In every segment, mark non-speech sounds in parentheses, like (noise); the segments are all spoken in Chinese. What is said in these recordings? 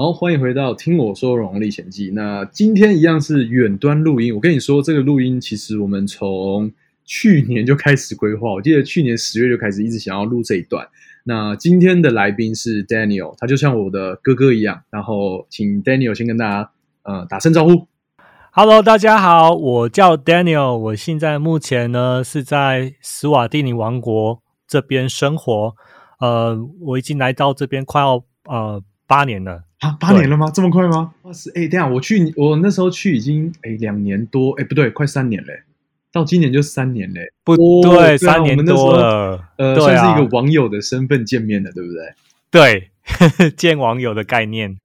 好，欢迎回到听我说《荣历险记》。那今天一样是远端录音。我跟你说，这个录音其实我们从去年就开始规划。我记得去年十月就开始一直想要录这一段。那今天的来宾是 Daniel，他就像我的哥哥一样。然后请 Daniel 先跟大家呃打声招呼。Hello，大家好，我叫 Daniel，我现在目前呢是在斯瓦蒂尼王国这边生活。呃，我已经来到这边快要呃八年了。啊，八年了吗？这么快吗？哇塞！哎，等下我去，我那时候去已经哎两年多，哎不对，快三年嘞，到今年就三年嘞，不对，三年多了，呃，算是一个网友的身份见面的，对不对？对，(laughs) 见网友的概念，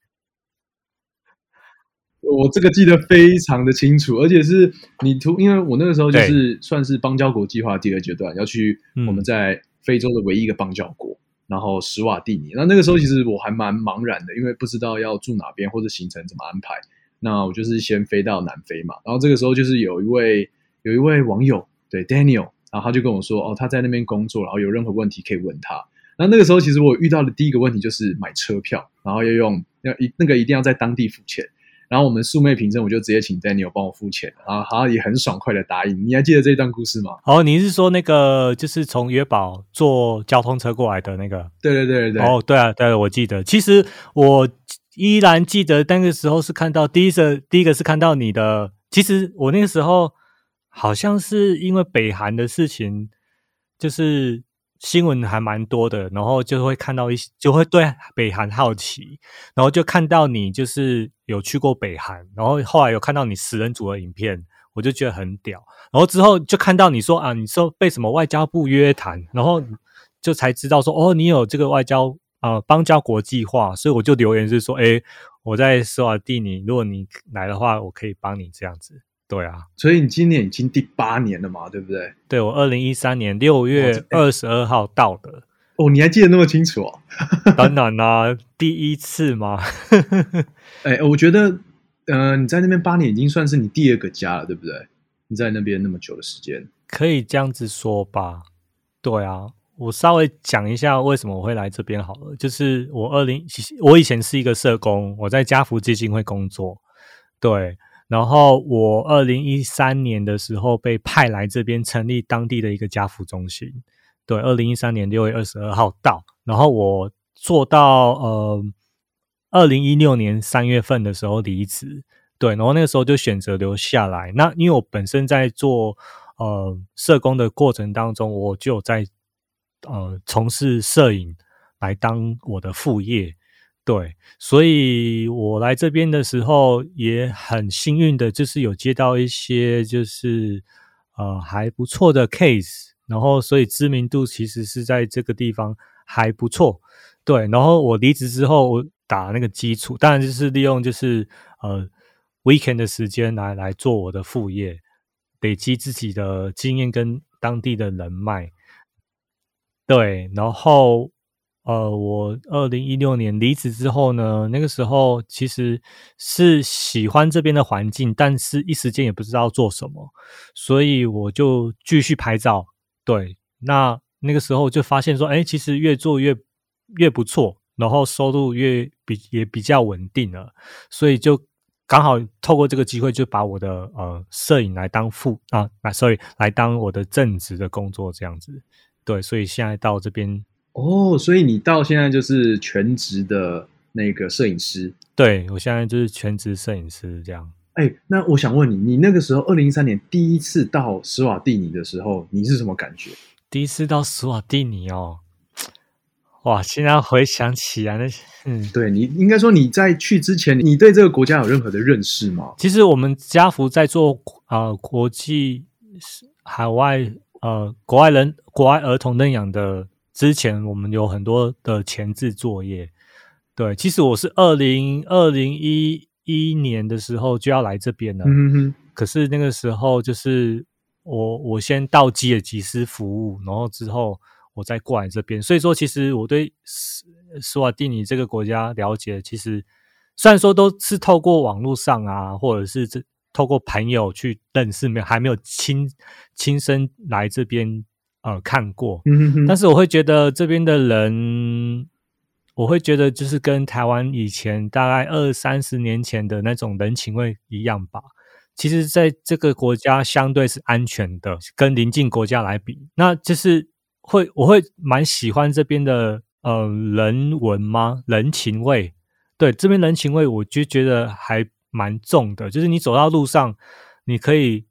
我这个记得非常的清楚，而且是你图，因为我那个时候就是算是邦交国计划第二阶段要去我们在非洲的唯一一个邦交国。然后史瓦蒂尼，那那个时候其实我还蛮茫然的，因为不知道要住哪边或者行程怎么安排。那我就是先飞到南非嘛。然后这个时候就是有一位有一位网友，对 Daniel，然后他就跟我说，哦，他在那边工作，然后有任何问题可以问他。那那个时候其实我遇到的第一个问题就是买车票，然后要用要一那个一定要在当地付钱。然后我们素昧平生，我就直接请 Daniel 帮我付钱，然后他也很爽快的答应。你还记得这一段故事吗？哦，你是说那个就是从约堡坐交通车过来的那个？对对对对。哦，对啊，对，我记得。其实我依然记得那个时候是看到第一个，第一个是看到你的。其实我那个时候好像是因为北韩的事情，就是。新闻还蛮多的，然后就会看到一些，就会对北韩好奇，然后就看到你就是有去过北韩，然后后来有看到你食人族的影片，我就觉得很屌。然后之后就看到你说啊，你说被什么外交部约谈，然后就才知道说哦，你有这个外交啊邦交国计划，所以我就留言是说，哎，我在斯瓦蒂尼，如果你来的话，我可以帮你这样子。对啊，所以你今年已经第八年了嘛，对不对？对我二零一三年六月二十二号到的。哦，你还记得那么清楚哦？(laughs) 当然啦，第一次嘛。(laughs) 哎，我觉得，呃，你在那边八年已经算是你第二个家了，对不对？你在那边那么久的时间，可以这样子说吧？对啊，我稍微讲一下为什么我会来这边好了。就是我二零，我以前是一个社工，我在家福基金会工作，对。然后我二零一三年的时候被派来这边成立当地的一个家福中心，对，二零一三年六月二十二号到，然后我做到呃二零一六年三月份的时候离职，对，然后那个时候就选择留下来。那因为我本身在做呃社工的过程当中，我就在呃从事摄影来当我的副业。对，所以我来这边的时候也很幸运的，就是有接到一些就是呃还不错的 case，然后所以知名度其实是在这个地方还不错。对，然后我离职之后，我打那个基础，当然就是利用就是呃 weekend 的时间来来做我的副业，累积自己的经验跟当地的人脉。对，然后。呃，我二零一六年离职之后呢，那个时候其实是喜欢这边的环境，但是一时间也不知道做什么，所以我就继续拍照。对，那那个时候就发现说，哎，其实越做越越不错，然后收入越比也比较稳定了，所以就刚好透过这个机会，就把我的呃摄影来当副啊，啊，sorry，来当我的正职的工作这样子。对，所以现在到这边。哦，所以你到现在就是全职的那个摄影师？对，我现在就是全职摄影师这样。哎，那我想问你，你那个时候二零一三年第一次到斯瓦蒂尼的时候，你是什么感觉？第一次到斯瓦蒂尼哦，哇！现在回想起来，那嗯，对你应该说你在去之前，你对这个国家有任何的认识吗？其实我们家福在做啊国际海外呃国外人国外儿童认养的。之前我们有很多的前置作业，对，其实我是二零二零一一年的时候就要来这边了，嗯哼，可是那个时候就是我我先到基尔吉斯服务，然后之后我再过来这边，所以说其实我对斯斯瓦蒂尼这个国家了解，其实虽然说都是透过网络上啊，或者是这透过朋友去认识，没有还没有亲亲身来这边。呃，看过，但是我会觉得这边的人，我会觉得就是跟台湾以前大概二三十年前的那种人情味一样吧。其实，在这个国家相对是安全的，跟邻近国家来比，那就是会我会蛮喜欢这边的呃人文吗？人情味？对，这边人情味，我就觉得还蛮重的。就是你走到路上，你可以，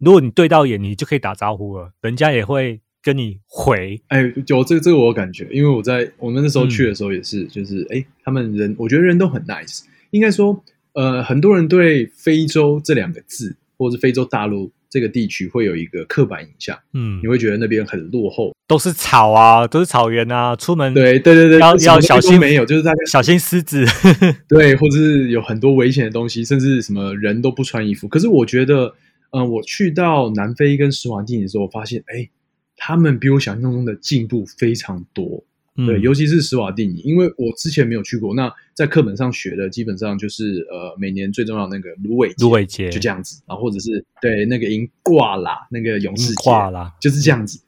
如果你对到眼，你就可以打招呼了，人家也会跟你回。哎，有这个这个我有感觉，因为我在我们那时候去的时候也是，就是哎，他们人，我觉得人都很 nice，应该说。呃，很多人对非洲这两个字，或者是非洲大陆这个地区，会有一个刻板印象。嗯，你会觉得那边很落后，都是草啊，都是草原啊，出门对对对对，要要小心，没有，就是大家小心狮子，对，或者是有很多危险的东西，甚至什么人都不穿衣服。可是我觉得，嗯，我去到南非跟施瓦蒂尼的时候，我发现，哎，他们比我想象中的进步非常多。对，尤其是施瓦蒂尼，因为我之前没有去过。那在课本上学的，基本上就是呃，每年最重要那个芦苇芦苇节，就这样子。然后或者是对那个音挂啦，那个勇士挂啦，就是这样子，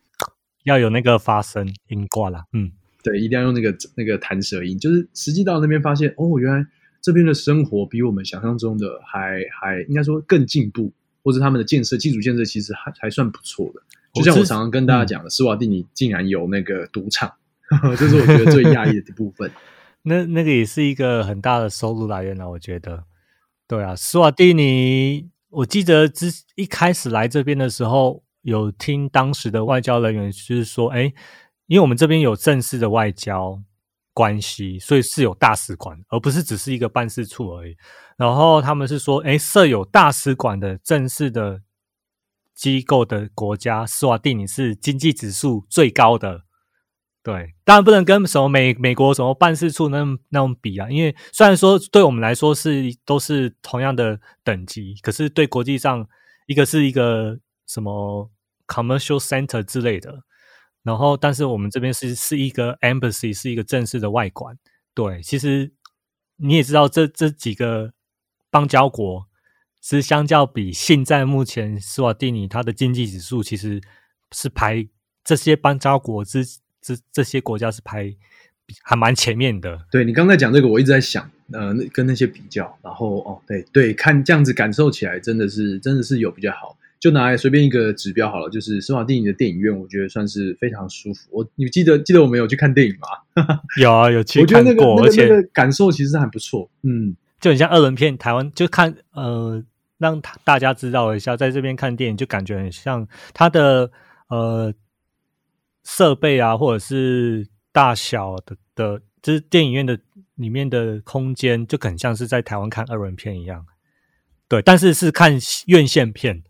要有那个发声音挂啦。嗯，对，一定要用那个那个弹舌音。就是实际到那边发现，哦，原来这边的生活比我们想象中的还还应该说更进步，或者他们的建设基础建设其实还还算不错的。就像我常常跟大家讲的，斯瓦蒂尼竟然有那个赌场。(laughs) 这是我觉得最压抑的部分。(laughs) 那那个也是一个很大的收入来源了，我觉得。对啊，斯瓦蒂尼，我记得之一开始来这边的时候，有听当时的外交人员就是说，哎，因为我们这边有正式的外交关系，所以是有大使馆，而不是只是一个办事处而已。然后他们是说，哎，设有大使馆的正式的机构的国家，斯瓦蒂尼是经济指数最高的。对，当然不能跟什么美美国什么办事处那那种比啊，因为虽然说对我们来说是都是同样的等级，可是对国际上一个是一个什么 commercial center 之类的，然后但是我们这边是是一个 embassy，是一个正式的外馆。对，其实你也知道，这这几个邦交国是相较比现在目前斯瓦蒂尼它的经济指数其实是排这些邦交国之。这这些国家是排还蛮前面的。对你刚才讲这个，我一直在想，呃，跟那些比较，然后哦，对对，看这样子感受起来，真的是真的是有比较好。就拿来随便一个指标好了，就是施瓦蒂尼的电影院，我觉得算是非常舒服。我你记得记得我们有去看电影吗？(laughs) 有啊，有去看过，而且感受其实还不错。嗯，就很像二轮片，台湾就看呃，让大家知道一下，在这边看电影就感觉很像它的呃。设备啊，或者是大小的的，就是电影院的里面的空间，就很像是在台湾看二轮片一样。对，但是是看院线片，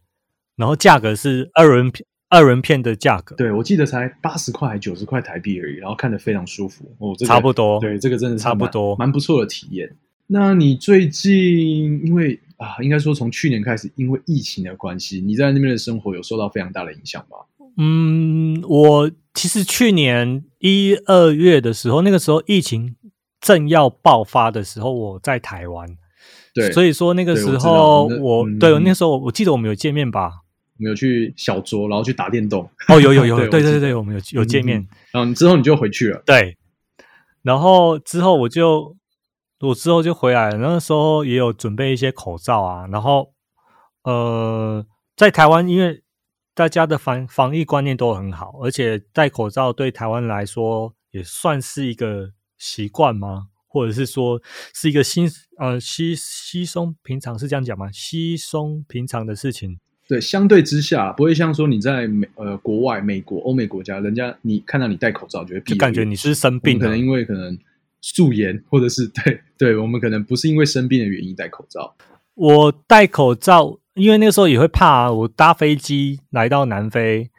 然后价格是二轮片二轮片的价格。对，我记得才八十块还九十块台币而已，然后看的非常舒服。哦，差不多。对，这个真的差不多，蛮不错的体验。那你最近因为啊，应该说从去年开始，因为疫情的关系，你在那边的生活有受到非常大的影响吗？嗯，我其实去年一二月的时候，那个时候疫情正要爆发的时候，我在台湾。对，所以说那个时候我对那时候我记得我们有见面吧？我们有去小酌，然后去打电动。哦，有有有，(laughs) 对对对对，我们有有见面。然后之后你就回去了。对，然后之后我就我之后就回来了。那个时候也有准备一些口罩啊，然后呃，在台湾因为。大家的防防疫观念都很好，而且戴口罩对台湾来说也算是一个习惯吗？或者是说是一个新呃稀稀松平常是这样讲吗？稀松平常的事情。对，相对之下不会像说你在美呃国外美国欧美国家，人家你看到你戴口罩，觉得就感觉你是生病，可能因为可能素颜，或者是对对，我们可能不是因为生病的原因戴口罩。我戴口罩。因为那个时候也会怕，我搭飞机来到南非，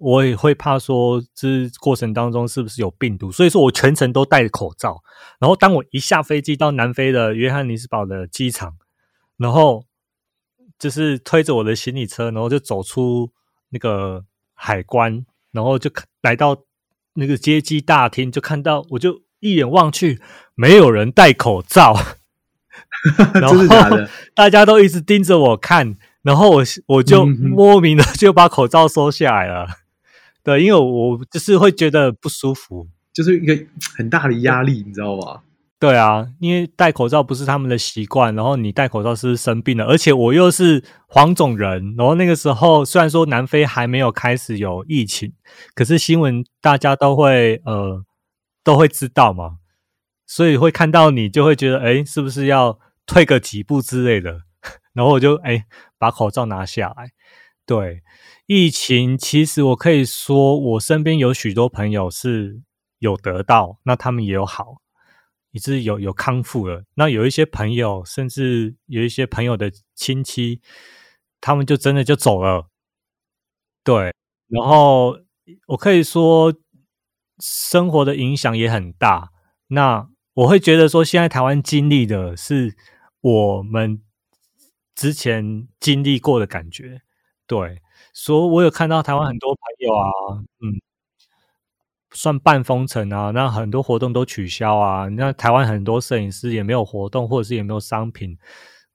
我也会怕说这过程当中是不是有病毒，所以说我全程都戴着口罩。然后当我一下飞机到南非的约翰尼斯堡的机场，然后就是推着我的行李车，然后就走出那个海关，然后就来到那个接机大厅，就看到我就一眼望去，没有人戴口罩。(laughs) 然后 (laughs) 大家都一直盯着我看，然后我我就莫名的就把口罩收下来了。对，因为我就是会觉得不舒服。就是一个很大的压力，你知道吗？对啊，因为戴口罩不是他们的习惯，然后你戴口罩是生病了，而且我又是黄种人，然后那个时候虽然说南非还没有开始有疫情，可是新闻大家都会呃都会知道嘛，所以会看到你就会觉得，哎，是不是要退个几步之类的？(laughs) 然后我就哎把口罩拿下来。对，疫情其实我可以说，我身边有许多朋友是有得到，那他们也有好。也是有有康复了，那有一些朋友，甚至有一些朋友的亲戚，他们就真的就走了。对，然后我可以说，生活的影响也很大。那我会觉得说，现在台湾经历的是我们之前经历过的感觉。对，所以我有看到台湾很多朋友啊，嗯。算半封城啊，那很多活动都取消啊。那台湾很多摄影师也没有活动，或者是也没有商品，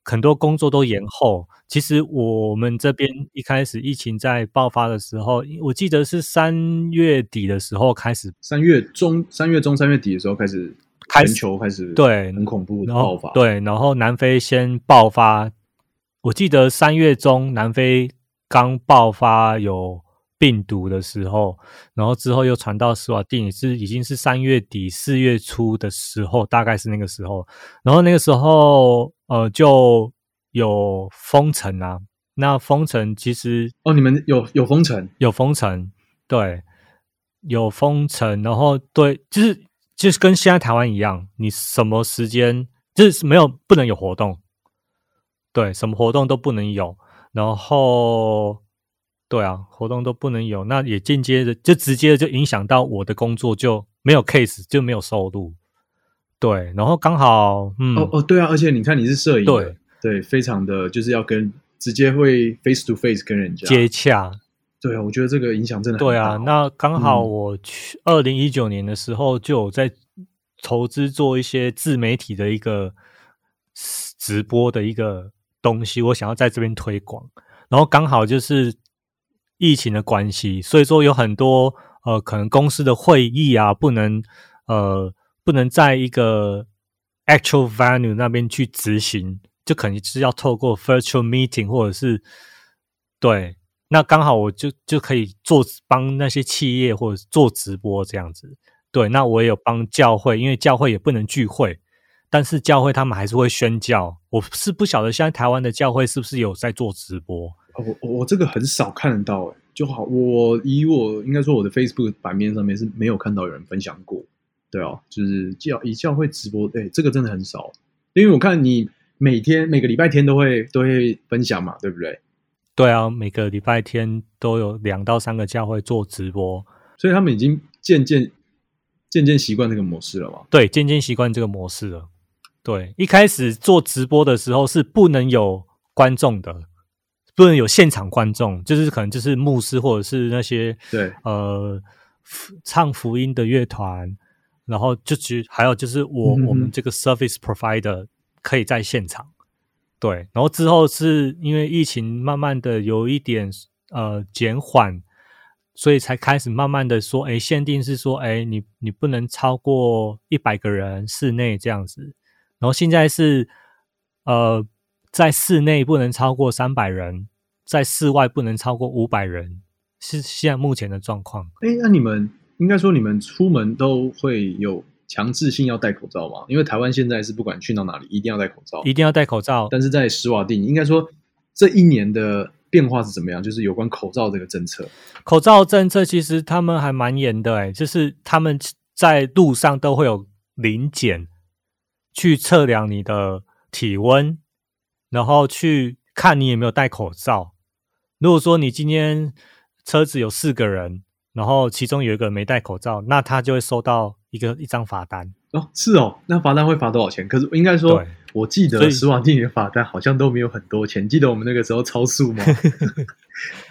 很多工作都延后。其实我们这边一开始疫情在爆发的时候，我记得是三月底的时候开始，三月中、三月中、三月底的时候开始，全球开始对很恐怖的爆发。对，然后南非先爆发，我记得三月中南非刚爆发有。病毒的时候，然后之后又传到斯瓦蒂是已经是三月底四月初的时候，大概是那个时候，然后那个时候呃就有封城啊。那封城其实哦，你们有有封城，有封城，对，有封城，然后对，就是就是跟现在台湾一样，你什么时间就是没有不能有活动，对，什么活动都不能有，然后。对啊，活动都不能有，那也间接的就直接的就影响到我的工作，就没有 case 就没有收入。对，然后刚好，嗯，哦哦，对啊，而且你看你是摄影，对对，非常的就是要跟直接会 face to face 跟人家接洽。对啊，我觉得这个影响真的对啊。那刚好我去二零一九年的时候就有在投资做一些自媒体的一个直播的一个东西，我想要在这边推广，然后刚好就是。疫情的关系，所以说有很多呃，可能公司的会议啊，不能呃，不能在一个 actual venue 那边去执行，就可能是要透过 virtual meeting 或者是对，那刚好我就就可以做帮那些企业或者做直播这样子。对，那我也有帮教会，因为教会也不能聚会，但是教会他们还是会宣教。我是不晓得现在台湾的教会是不是有在做直播。我我这个很少看得到哎，就好我以我应该说我的 Facebook 版面上面是没有看到有人分享过，对啊，就是教以教会直播，哎，这个真的很少，因为我看你每天每个礼拜天都会都会分享嘛，对不对？对啊，每个礼拜天都有两到三个教会做直播，所以他们已经渐渐渐渐习惯这个模式了嘛？对，渐渐习惯这个模式了。对，一开始做直播的时候是不能有观众的。不能有现场观众，就是可能就是牧师或者是那些对呃唱福音的乐团，然后就只还有就是我我们这个 service provider 可以在现场，对，然后之后是因为疫情慢慢的有一点呃减缓，所以才开始慢慢的说，哎，限定是说，哎，你你不能超过一百个人室内这样子，然后现在是呃。在室内不能超过三百人，在室外不能超过五百人，是现在目前的状况。哎，那你们应该说你们出门都会有强制性要戴口罩吗？因为台湾现在是不管去到哪里一定要戴口罩，一定要戴口罩。但是在施瓦蒂，应该说这一年的变化是怎么样？就是有关口罩这个政策，口罩政策其实他们还蛮严的，哎，就是他们在路上都会有临检，去测量你的体温。然后去看你有没有戴口罩。如果说你今天车子有四个人，然后其中有一个没戴口罩，那他就会收到一个一张罚单。哦，是哦，那罚单会罚多少钱？可是应该说，我记得十瓦蒂的罚单好像都没有很多钱。记得我们那个时候超速吗？(laughs)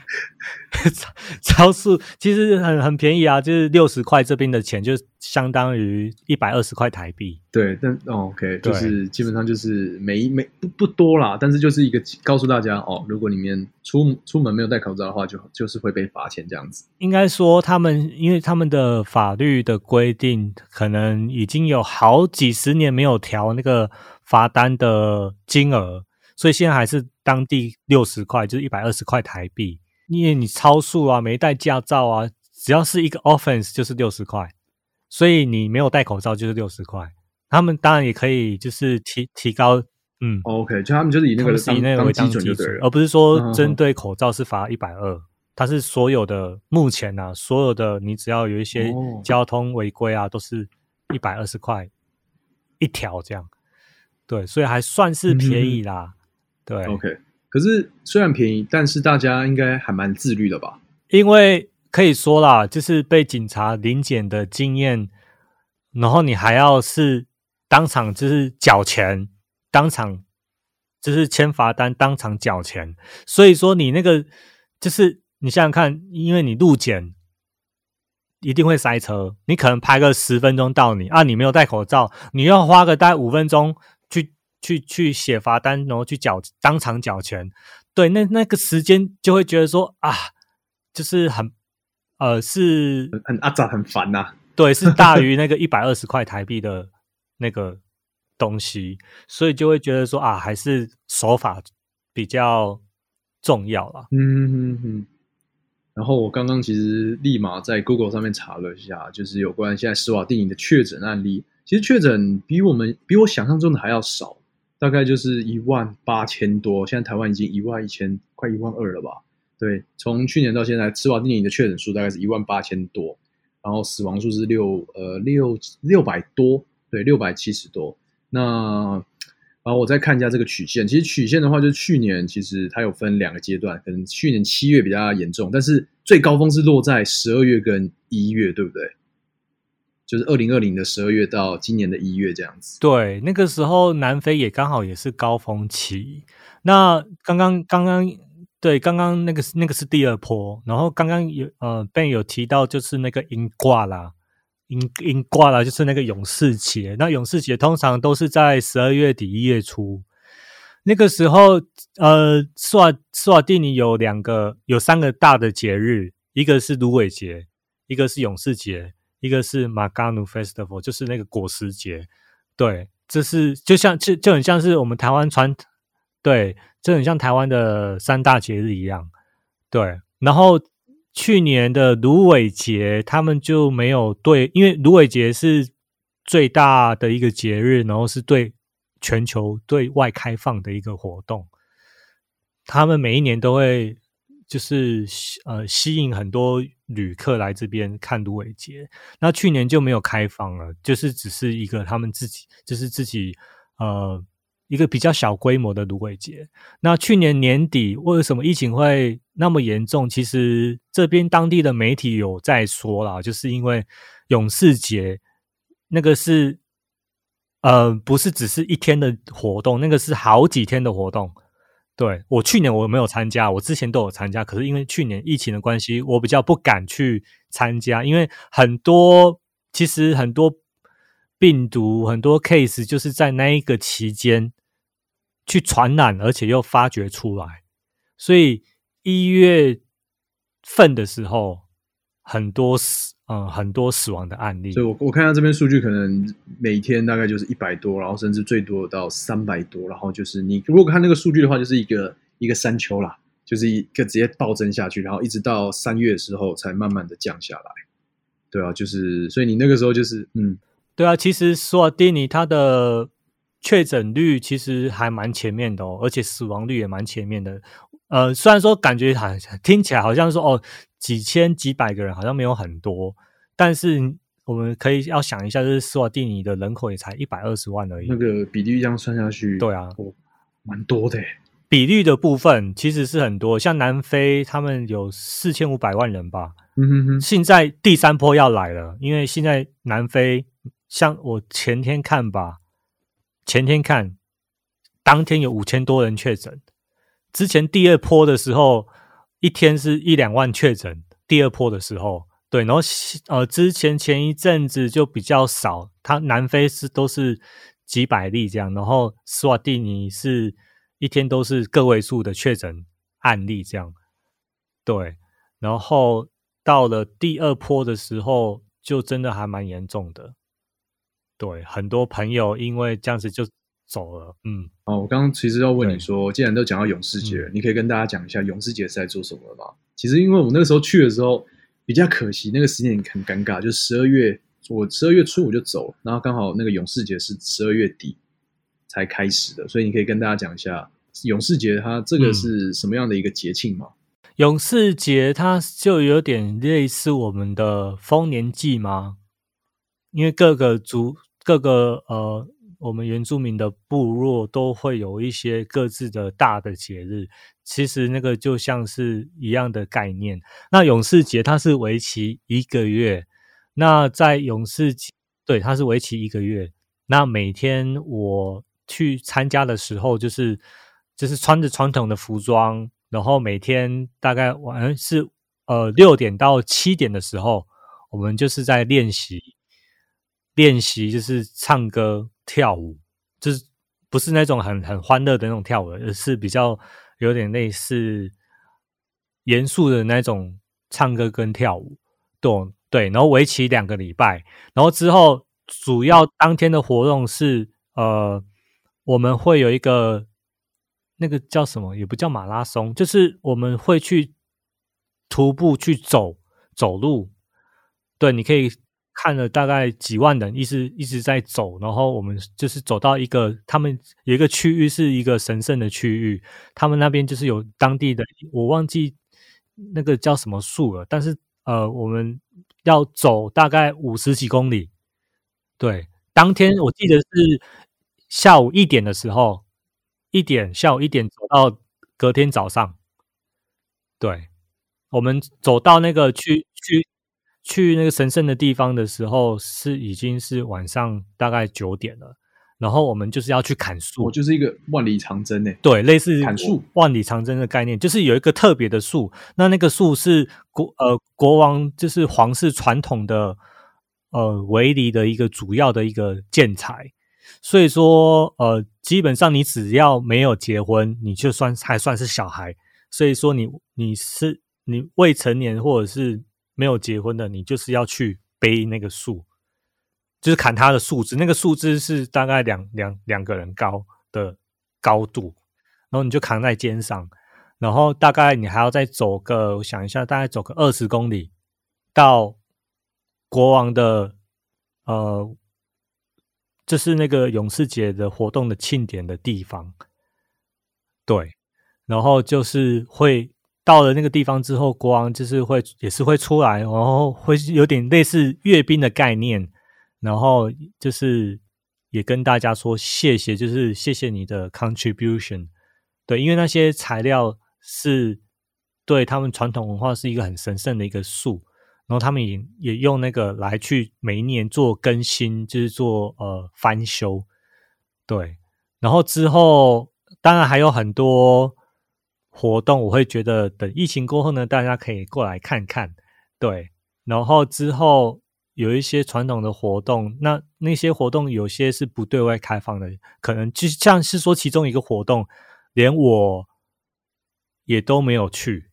(laughs) 超超速其实很很便宜啊，就是六十块这边的钱就相当于一百二十块台币。对，但哦 OK，就是基本上就是每一每不不多啦，但是就是一个告诉大家哦，如果里面出出门没有戴口罩的话，就就是会被罚钱这样子。应该说他们因为他们的法律的规定，可能已经有好几十年没有调那个罚单的金额，所以现在还是当地六十块，就是一百二十块台币。因为你超速啊，没带驾照啊，只要是一个 offense 就是六十块，所以你没有戴口罩就是六十块。他们当然也可以就是提提高，嗯，OK，就他们就是以那个以那个为基准，而不是说针对口罩是罚一百二，它是所有的目前啊，所有的你只要有一些交通违规啊，都是一百二十块一条这样，对，所以还算是便宜啦，对，OK。可是虽然便宜，但是大家应该还蛮自律的吧？因为可以说啦，就是被警察临检的经验，然后你还要是当场就是缴钱，当场就是签罚单，当场缴钱。所以说你那个就是你想想看，因为你路检一定会塞车，你可能拍个十分钟到你啊，你没有戴口罩，你要花个大概五分钟。去去写罚单，然后去缴当场缴钱，对，那那个时间就会觉得说啊，就是很呃是很阿杂很烦呐，对，是大于 (laughs) 那个一百二十块台币的那个东西，所以就会觉得说啊，还是手法比较重要了。嗯嗯嗯。然后我刚刚其实立马在 Google 上面查了一下，就是有关现在施瓦蒂尼的确诊案例，其实确诊比我们比我想象中的还要少。大概就是一万八千多，现在台湾已经一万一千，快一万二了吧？对，从去年到现在，吃瓦蒂尼的确诊数大概是一万八千多，然后死亡数是六呃六六百多，对，六百七十多。那然后我再看一下这个曲线，其实曲线的话，就是去年其实它有分两个阶段，可能去年七月比较严重，但是最高峰是落在十二月跟一月，对不对？就是二零二零的十二月到今年的一月这样子。对，那个时候南非也刚好也是高峰期。那刚刚刚刚对，刚刚那个是那个是第二波。然后刚刚有呃，Ben 有提到就是那个英挂啦，英英挂啦，就是那个勇士节。那勇士节通常都是在十二月底一月初。那个时候，呃，斯瓦斯瓦蒂尼有两个有三个大的节日，一个是芦苇节，一个是勇士节。一个是 Maganu Festival，就是那个果实节，对，这是就像就就很像是我们台湾传，对，就很像台湾的三大节日一样，对。然后去年的芦苇节，他们就没有对，因为芦苇节是最大的一个节日，然后是对全球对外开放的一个活动，他们每一年都会。就是呃吸引很多旅客来这边看芦苇节，那去年就没有开放了，就是只是一个他们自己，就是自己呃一个比较小规模的芦苇节。那去年年底为什么疫情会那么严重？其实这边当地的媒体有在说啦，就是因为勇士节那个是呃不是只是一天的活动，那个是好几天的活动。对我去年我没有参加，我之前都有参加，可是因为去年疫情的关系，我比较不敢去参加，因为很多其实很多病毒很多 case 就是在那一个期间去传染，而且又发掘出来，所以一月份的时候很多死。嗯，很多死亡的案例，所以我我看到这边数据，可能每天大概就是一百多，然后甚至最多到三百多，然后就是你如果看那个数据的话，就是一个一个山丘啦，就是一个直接暴增下去，然后一直到三月的时候才慢慢的降下来。对啊，就是所以你那个时候就是嗯，对啊，其实索尔蒂尼他的确诊率其实还蛮前面的哦，而且死亡率也蛮前面的。呃，虽然说感觉好像听起来好像说哦。几千几百个人好像没有很多，但是我们可以要想一下，就是斯瓦蒂尼的人口也才一百二十万而已。那个比例这样算下去，对啊，蛮多的。比率的部分其实是很多，像南非他们有四千五百万人吧。嗯哼哼。现在第三波要来了，因为现在南非像我前天看吧，前天看当天有五千多人确诊，之前第二波的时候。一天是一两万确诊，第二波的时候，对，然后呃之前前一阵子就比较少，它南非是都是几百例这样，然后斯瓦蒂尼是一天都是个位数的确诊案例这样，对，然后到了第二波的时候，就真的还蛮严重的，对，很多朋友因为这样子就。走了，嗯，哦，我刚刚其实要问你说，既然都讲到勇士节，你可以跟大家讲一下勇士节是在做什么吗？其实因为我那个时候去的时候比较可惜，那个时间很尴尬，就十二月，我十二月初我就走了，然后刚好那个勇士节是十二月底才开始的，所以你可以跟大家讲一下勇士节它这个是什么样的一个节庆吗？勇士节它就有点类似我们的丰年祭吗？因为各个族各个呃。我们原住民的部落都会有一些各自的大的节日，其实那个就像是一样的概念。那勇士节它是为期一个月，那在勇士节对它是为期一个月。那每天我去参加的时候，就是就是穿着传统的服装，然后每天大概晚是呃六点到七点的时候，我们就是在练习练习，就是唱歌。跳舞就是不是那种很很欢乐的那种跳舞，而是比较有点类似严肃的那种唱歌跟跳舞，对对。然后为期两个礼拜，然后之后主要当天的活动是呃，我们会有一个那个叫什么，也不叫马拉松，就是我们会去徒步去走走路，对，你可以。看了大概几万人，一直一直在走，然后我们就是走到一个，他们有一个区域是一个神圣的区域，他们那边就是有当地的，我忘记那个叫什么树了，但是呃，我们要走大概五十几公里，对，当天我记得是下午一点的时候，一点下午一点走到隔天早上，对，我们走到那个去去。去那个神圣的地方的时候，是已经是晚上大概九点了。然后我们就是要去砍树，我就是一个万里长征呢。对，类似砍树万里长征的概念，就是有一个特别的树。那那个树是国呃国王，就是皇室传统的呃围篱的一个主要的一个建材。所以说呃，基本上你只要没有结婚，你就算还算是小孩。所以说你你是你未成年或者是。没有结婚的，你就是要去背那个树，就是砍它的树枝。那个树枝是大概两两两个人高的高度，然后你就扛在肩上，然后大概你还要再走个，我想一下，大概走个二十公里到国王的呃，就是那个勇士节的活动的庆典的地方。对，然后就是会。到了那个地方之后，国王就是会也是会出来，然后会有点类似阅兵的概念，然后就是也跟大家说谢谢，就是谢谢你的 contribution。对，因为那些材料是对他们传统文化是一个很神圣的一个树，然后他们也也用那个来去每一年做更新，就是做呃翻修。对，然后之后当然还有很多。活动我会觉得等疫情过后呢，大家可以过来看看，对。然后之后有一些传统的活动，那那些活动有些是不对外开放的，可能就像是说其中一个活动，连我也都没有去。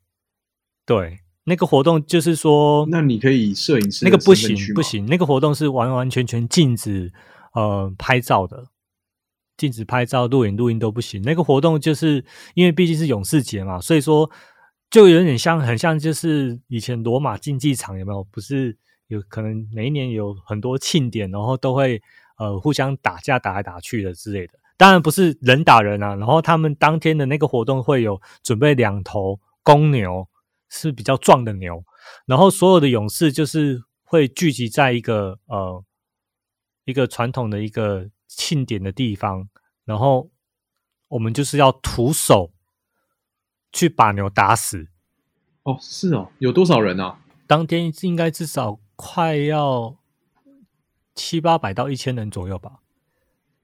对，那个活动就是说，那你可以摄影师那个不行不行，那个活动是完完全全禁止呃拍照的。禁止拍照、录影、录音都不行。那个活动就是因为毕竟是勇士节嘛，所以说就有点像，很像就是以前罗马竞技场有没有？不是有可能每一年有很多庆典，然后都会呃互相打架、打来打去的之类的。当然不是人打人啊。然后他们当天的那个活动会有准备两头公牛，是比较壮的牛，然后所有的勇士就是会聚集在一个呃一个传统的一个。庆典的地方，然后我们就是要徒手去把牛打死。哦，是哦，有多少人啊？当天应该至少快要七八百到一千人左右吧。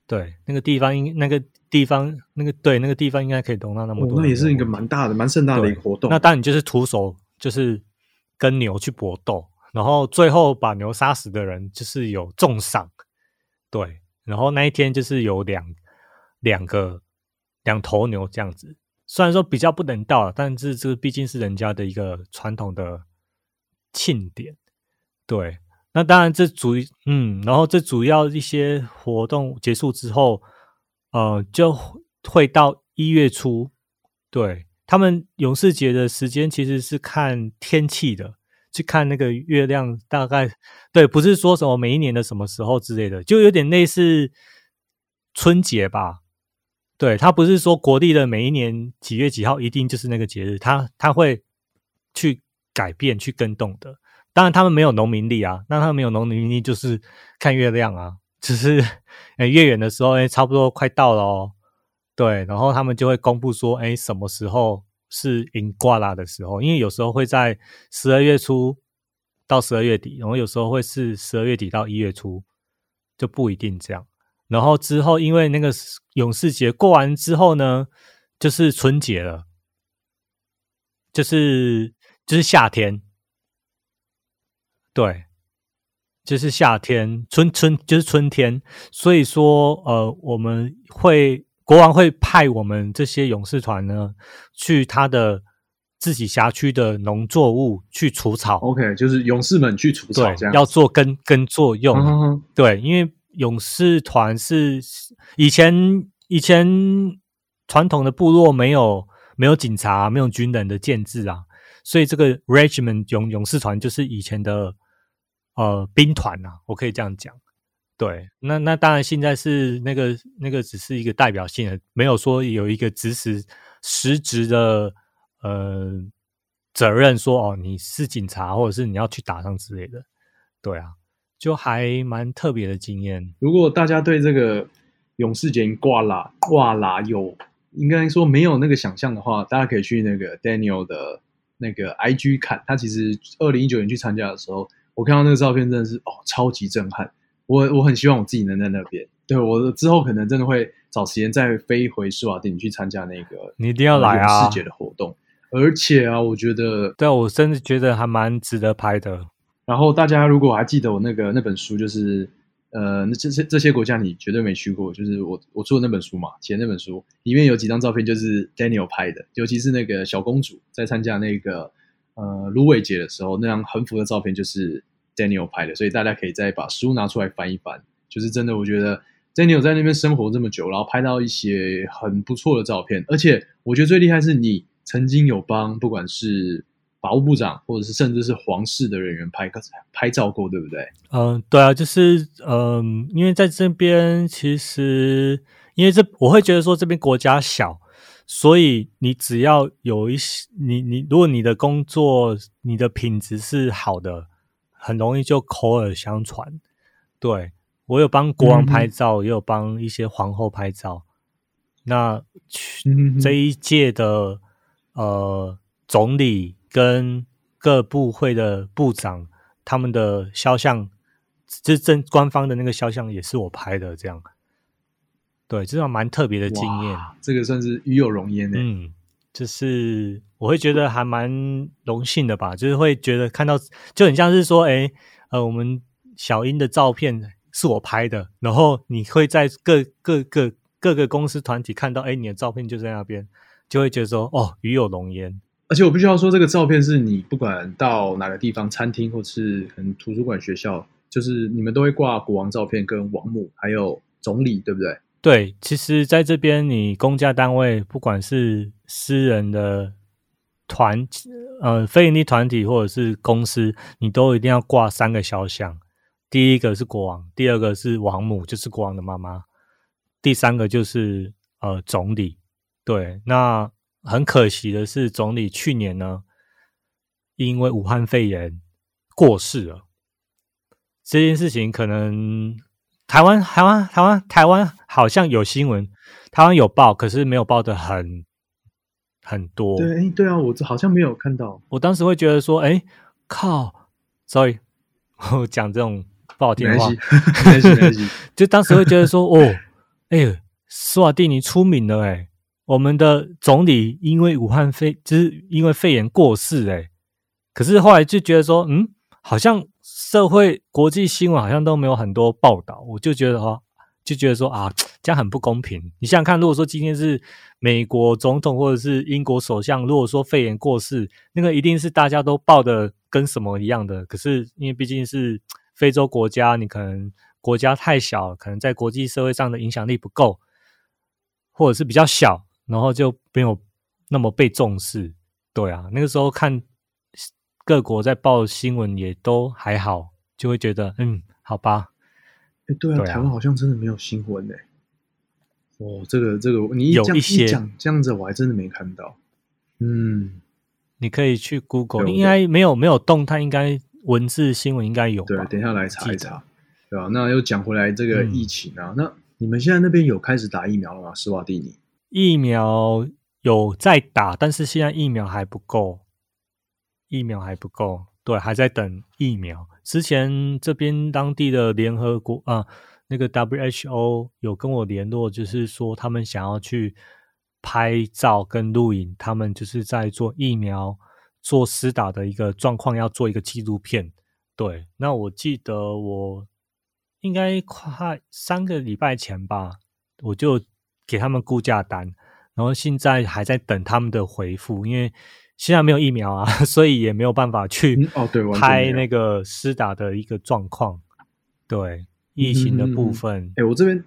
对，那个地方，应那个地方，那个对那个地方应该可以容纳那么多，那也是一个蛮大的、蛮盛大的一个活动。那当然你就是徒手，就是跟牛去搏斗，然后最后把牛杀死的人就是有重赏，对，然后那一天就是有两两个两头牛这样子，虽然说比较不能到，但是这毕竟是人家的一个传统的庆典，对。那当然，这主嗯，然后这主要一些活动结束之后，呃，就会到一月初。对他们勇士节的时间其实是看天气的，去看那个月亮，大概对，不是说什么每一年的什么时候之类的，就有点类似春节吧。对他不是说国历的每一年几月几号一定就是那个节日，他他会去改变、去更动的。当然，他们没有农民历啊。那他们没有农民历，就是看月亮啊。只是哎，越远的时候，哎，差不多快到了哦。对，然后他们就会公布说，哎，什么时候是银挂啦的时候？因为有时候会在十二月初到十二月底，然后有时候会是十二月底到一月初，就不一定这样。然后之后，因为那个勇士节过完之后呢，就是春节了，就是就是夏天。对，就是夏天，春春就是春天，所以说，呃，我们会国王会派我们这些勇士团呢，去他的自己辖区的农作物去除草。OK，就是勇士们去除草，要做耕耕作用。对，因为勇士团是以前以前传统的部落没有没有警察、没有军人的建制啊，所以这个 regiment 勇勇士团就是以前的。呃，兵团呐，我可以这样讲，对，那那当然现在是那个那个只是一个代表性的，没有说有一个指使实质的呃责任，说哦你是警察或者是你要去打仗之类的，对啊，就还蛮特别的经验。如果大家对这个勇士节挂啦挂啦有应该说没有那个想象的话，大家可以去那个 Daniel 的那个 IG 看，他其实二零一九年去参加的时候。我看到那个照片真的是哦，超级震撼！我我很希望我自己能在那边。对我之后可能真的会找时间再飞回施瓦蒂尼去参加那个你一定要来啊世界的活动。而且啊，我觉得对我甚至觉得还蛮值得拍的。然后大家如果还记得我那个那本书，就是呃，那这些这些国家你绝对没去过，就是我我出的那本书嘛，写那本书里面有几张照片就是 Daniel 拍的，尤其是那个小公主在参加那个呃芦苇节的时候，那张横幅的照片就是。Daniel 拍的，所以大家可以再把书拿出来翻一翻。就是真的，我觉得 Daniel 在那边生活这么久，然后拍到一些很不错的照片。而且我觉得最厉害是你曾经有帮不管是法务部长，或者是甚至是皇室的人员拍个拍照过，对不对？嗯，对啊，就是嗯，因为在这边其实因为这我会觉得说这边国家小，所以你只要有一些你你如果你的工作你的品质是好的。很容易就口耳相传，对我有帮国王拍照，也有帮一些皇后拍照。那这一届的呃总理跟各部会的部长，他们的肖像，这正官方的那个肖像也是我拍的，这样。对，这种蛮特别的经验，这个算是与有荣焉呢。嗯。就是我会觉得还蛮荣幸的吧，就是会觉得看到就很像是说，哎，呃，我们小英的照片是我拍的，然后你会在各各个各个公司团体看到，哎，你的照片就在那边，就会觉得说，哦，鱼有龙焉。而且我必须要说，这个照片是你不管到哪个地方，餐厅或是可能图书馆、学校，就是你们都会挂国王照片跟王母，还有总理，对不对？对，其实在这边，你公家单位不管是私人的团，呃，非营利团体或者是公司，你都一定要挂三个肖像。第一个是国王，第二个是王母，就是国王的妈妈，第三个就是呃总理。对，那很可惜的是，总理去年呢，因为武汉肺炎过世了。这件事情可能。台湾，台湾，台湾，台湾好像有新闻，台湾有报，可是没有报的很很多。对，对啊，我好像没有看到。我当时会觉得说，哎，靠，sorry，我讲这种不好听的话，没关系。就当时会觉得说，哦，哎，斯瓦蒂尼出名了哎，我们的总理因为武汉肺就是因为肺炎过世哎，可是后来就觉得说，嗯，好像社会国际新闻好像都没有很多报道，我就觉得哦，就觉得说啊，(tsk) 这样很不公平。你想想看，如果说今天是美国总统或者是英国首相，如果说肺炎过世，那个一定是大家都报的跟什么一样的。可是因为毕竟是非洲国家，你可能国家太小，可能在国际社会上的影响力不够。或者是比较小，然后就没有那么被重视。对啊，那个时候看各国在报新闻也都还好，就会觉得嗯，好吧。哎，对啊，台湾好像真的没有新闻哎。哦，这个这个，你有一些讲这样子，我还真的没看到。嗯，你可以去 Google，应该没有没有动态，应该文字新闻应该有。对，等一下来查一查，对吧？那又讲回来这个疫情啊，那。你们现在那边有开始打疫苗了吗？斯瓦蒂尼疫苗有在打，但是现在疫苗还不够，疫苗还不够，对，还在等疫苗。之前这边当地的联合国啊，那个 WHO 有跟我联络，就是说他们想要去拍照跟录影，他们就是在做疫苗做施打的一个状况，要做一个纪录片。对，那我记得我。应该快三个礼拜前吧，我就给他们估价单，然后现在还在等他们的回复，因为现在没有疫苗啊，(laughs) 所以也没有办法去哦，对，拍那个施打的一个状况。对，疫情的部分，哎，我这边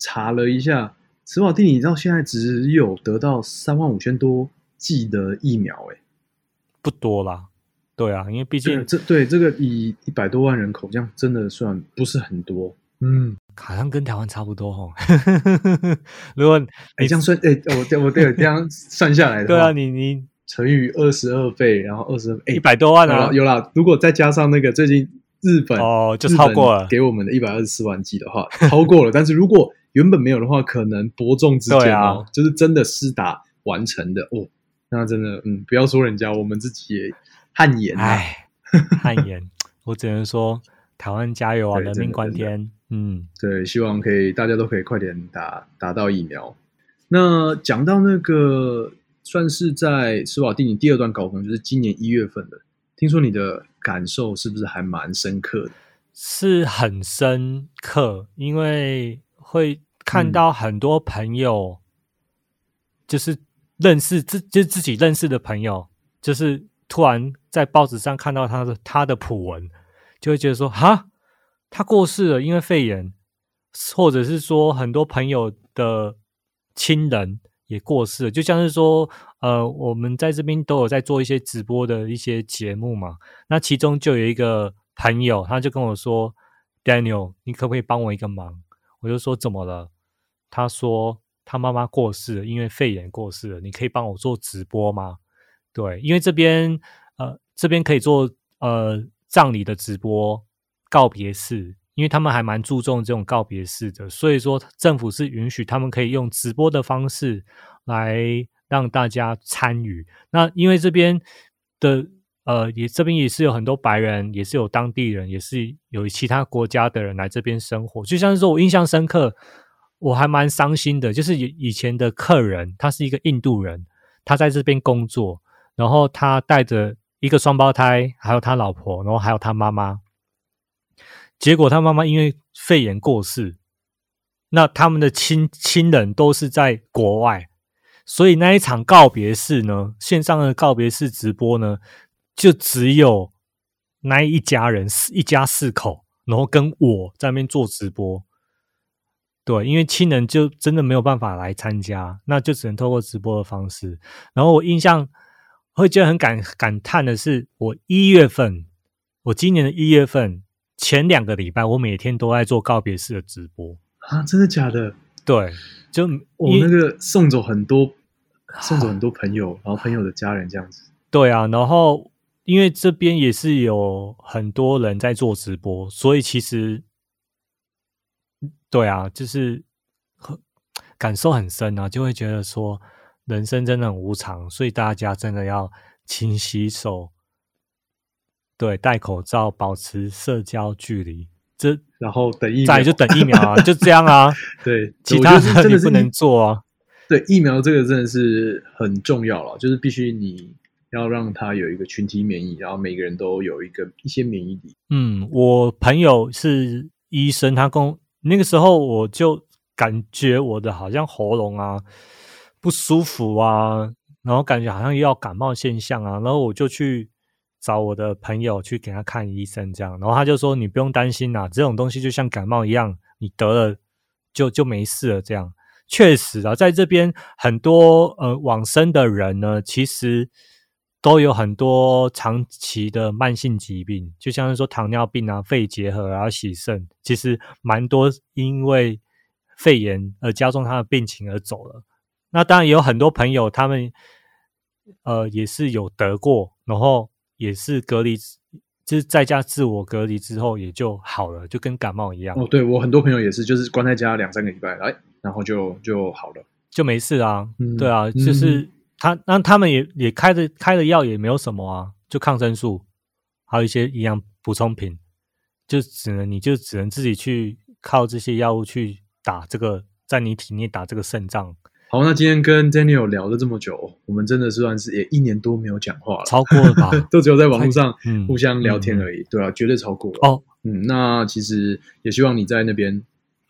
查了一下，斯瓦蒂尼到现在只有得到三万五千多剂的疫苗，哎，不多啦。对啊，因为毕竟这对这个以一百多万人口这样，真的算不是很多。嗯，好像跟台湾差不多哦。(laughs) 如果你这样算，哎，我我对这样算下来的，对啊，你你乘以二十二倍，然后二十一百多万啊，有啦。如果再加上那个最近日本哦，就超过了给我们的一百二十四万剂的话，超过了。(laughs) 但是如果原本没有的话，可能伯仲之间哦，就是真的施打完成的哦，那真的嗯，不要说人家，我们自己也。汗颜，哎，(laughs) 汗颜，我只能说台湾加油啊，人命关天。嗯，对，希望可以大家都可以快点打打到疫苗。那讲到那个，算是在施瓦蒂尼第二段高峰，就是今年一月份的。听说你的感受是不是还蛮深刻的？是很深刻，因为会看到很多朋友，就是认识自就自己认识的朋友，就是突然。在报纸上看到他的他的普文，就会觉得说哈，他过世了，因为肺炎，或者是说很多朋友的亲人也过世了，就像是说，呃，我们在这边都有在做一些直播的一些节目嘛，那其中就有一个朋友，他就跟我说，Daniel，你可不可以帮我一个忙？我就说怎么了？他说他妈妈过世了，因为肺炎过世了，你可以帮我做直播吗？对，因为这边。呃，这边可以做呃葬礼的直播告别式，因为他们还蛮注重这种告别式的，所以说政府是允许他们可以用直播的方式来让大家参与。那因为这边的呃也这边也是有很多白人，也是有当地人，也是有其他国家的人来这边生活。就像是说我印象深刻，我还蛮伤心的，就是以以前的客人，他是一个印度人，他在这边工作，然后他带着。一个双胞胎，还有他老婆，然后还有他妈妈。结果他妈妈因为肺炎过世，那他们的亲亲人都是在国外，所以那一场告别式呢，线上的告别式直播呢，就只有那一家人四一家四口，然后跟我在那边做直播。对，因为亲人就真的没有办法来参加，那就只能透过直播的方式。然后我印象。会觉得很感感叹的是，我一月份，我今年的一月份前两个礼拜，我每天都在做告别式的直播啊！真的假的？对，就我那个送走很多，(sighs) 送走很多朋友，然后朋友的家人这样子。对啊，然后因为这边也是有很多人在做直播，所以其实，对啊，就是感受很深啊，就会觉得说。人生真的很无常，所以大家真的要勤洗手，对，戴口罩，保持社交距离，这然后等疫苗，再就等疫苗啊，就这样啊。(laughs) 对，其他的真的不能做啊。对，疫苗这个真的是很重要了，就是必须你要让它有一个群体免疫，然后每个人都有一个一些免疫力。嗯，我朋友是医生，他跟那个时候我就感觉我的好像喉咙啊不舒服啊，然后感觉好像又要感冒现象啊，然后我就去找我的朋友去给他看医生，这样，然后他就说你不用担心啦，这种东西就像感冒一样，你得了就就没事了，这样。确实啊，在这边很多呃往生的人呢，其实都有很多长期的慢性疾病，就像是说糖尿病啊、肺结核啊、洗肾，其实蛮多因为肺炎而加重他的病情而走了。那当然也有很多朋友，他们呃也是有得过，然后也是隔离，就是在家自我隔离之后也就好了，就跟感冒一样。哦，对我很多朋友也是，就是关在家两三个礼拜，来。然后就就好了，就没事啊。对啊，就是他，那他们也也开的开的药也没有什么啊，就抗生素，还有一些营养补充品，就只能你就只能自己去靠这些药物去打这个，在你体内打这个肾脏。好，那今天跟 Daniel 聊了这么久，我们真的是算是也一年多没有讲话了，超过了吧？(laughs) 都只有在网络上互相聊天而已，对啊，绝对超过了。哦，嗯，那其实也希望你在那边。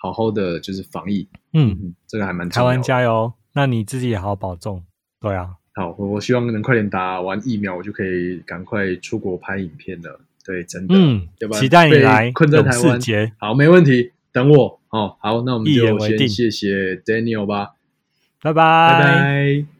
好好的就是防疫，嗯，嗯这个还蛮台湾加油。那你自己也好好保重，对啊。好，我希望能快点打完疫苗，我就可以赶快出国拍影片了。对，真的，嗯，要不期待你来困在台湾。好，没问题，等我。哦，好，那我们就先谢谢 Daniel 吧，拜拜，